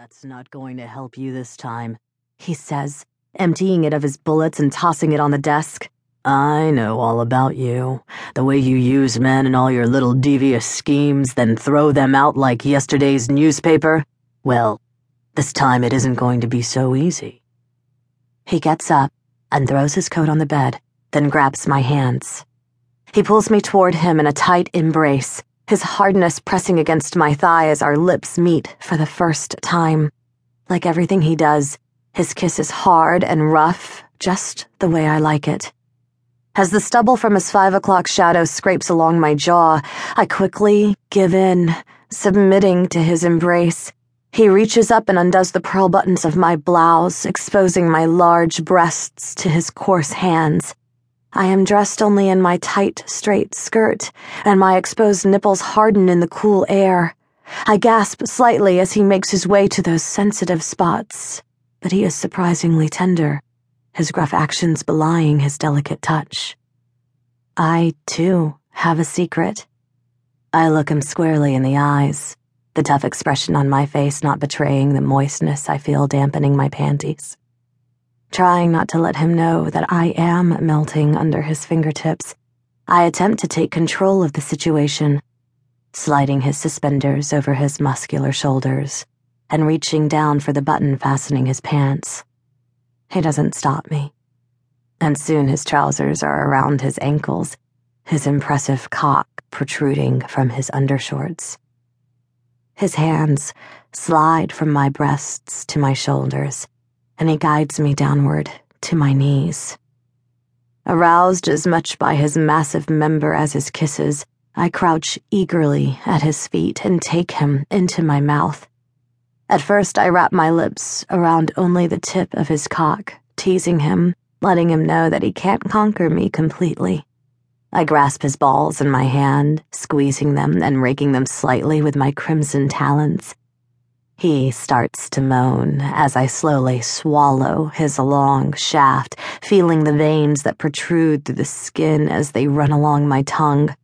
That's not going to help you this time, he says, emptying it of his bullets and tossing it on the desk. I know all about you. The way you use men and all your little devious schemes, then throw them out like yesterday's newspaper. Well, this time it isn't going to be so easy. He gets up and throws his coat on the bed, then grabs my hands. He pulls me toward him in a tight embrace his hardness pressing against my thigh as our lips meet for the first time. Like everything he does, his kiss is hard and rough, just the way I like it. As the stubble from his five o'clock shadow scrapes along my jaw, I quickly give in, submitting to his embrace. He reaches up and undoes the pearl buttons of my blouse, exposing my large breasts to his coarse hands. I am dressed only in my tight, straight skirt, and my exposed nipples harden in the cool air. I gasp slightly as he makes his way to those sensitive spots, but he is surprisingly tender, his gruff actions belying his delicate touch. I, too, have a secret. I look him squarely in the eyes, the tough expression on my face not betraying the moistness I feel dampening my panties trying not to let him know that I am melting under his fingertips. I attempt to take control of the situation, sliding his suspenders over his muscular shoulders and reaching down for the button fastening his pants. He doesn't stop me. And soon his trousers are around his ankles, his impressive cock protruding from his undershorts. His hands slide from my breasts to my shoulders and he guides me downward to my knees. Aroused as much by his massive member as his kisses, I crouch eagerly at his feet and take him into my mouth. At first, I wrap my lips around only the tip of his cock, teasing him, letting him know that he can't conquer me completely. I grasp his balls in my hand, squeezing them and raking them slightly with my crimson talons. He starts to moan as I slowly swallow his long shaft, feeling the veins that protrude through the skin as they run along my tongue.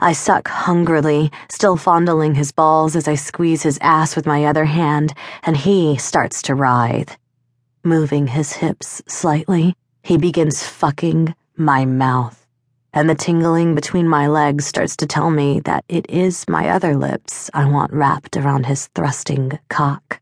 I suck hungrily, still fondling his balls as I squeeze his ass with my other hand, and he starts to writhe. Moving his hips slightly, he begins fucking my mouth and the tingling between my legs starts to tell me that it is my other lips I want wrapped around his thrusting cock.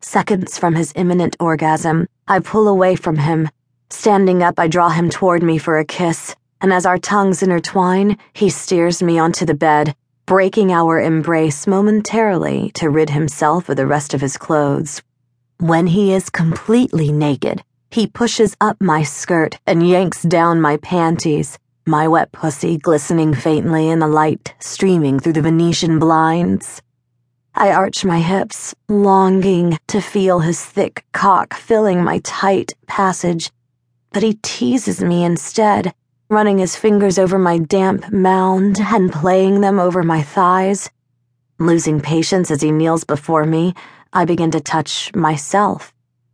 Seconds from his imminent orgasm, I pull away from him. Standing up, I draw him toward me for a kiss, and as our tongues intertwine, he steers me onto the bed, breaking our embrace momentarily to rid himself of the rest of his clothes. When he is completely naked, he pushes up my skirt and yanks down my panties, my wet pussy glistening faintly in the light streaming through the Venetian blinds. I arch my hips, longing to feel his thick cock filling my tight passage, but he teases me instead, running his fingers over my damp mound and playing them over my thighs. Losing patience as he kneels before me, I begin to touch myself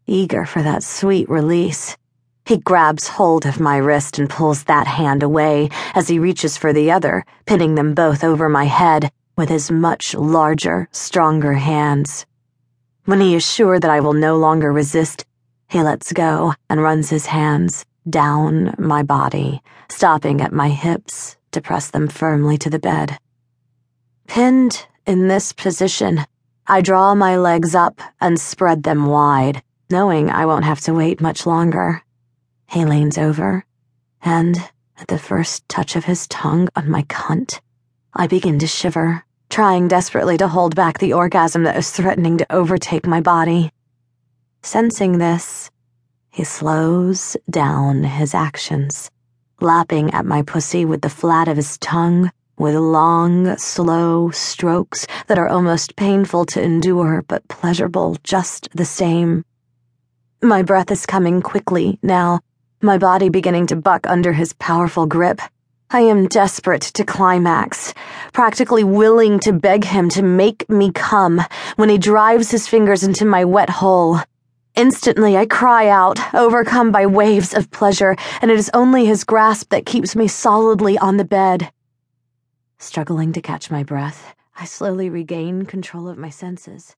eager for that sweet release. He grabs hold of my wrist and pulls that hand away as he reaches for the other, pinning them both over my head with his much larger, stronger hands. When he is sure that I will no longer resist, he lets go and runs his hands down my body, stopping at my hips to press them firmly to the bed. Pinned in this position, I draw my legs up and spread them wide knowing I won't have to wait much longer. He leans over, and at the first touch of his tongue on my cunt, I begin to shiver, trying desperately to hold back the orgasm that is threatening to overtake my body. Sensing this, he slows down his actions, lapping at my pussy with the flat of his tongue with long, slow strokes that are almost painful to endure but pleasurable just the same. My breath is coming quickly now, my body beginning to buck under his powerful grip. I am desperate to climax, practically willing to beg him to make me come when he drives his fingers into my wet hole. Instantly, I cry out, overcome by waves of pleasure, and it is only his grasp that keeps me solidly on the bed. Struggling to catch my breath, I slowly regain control of my senses.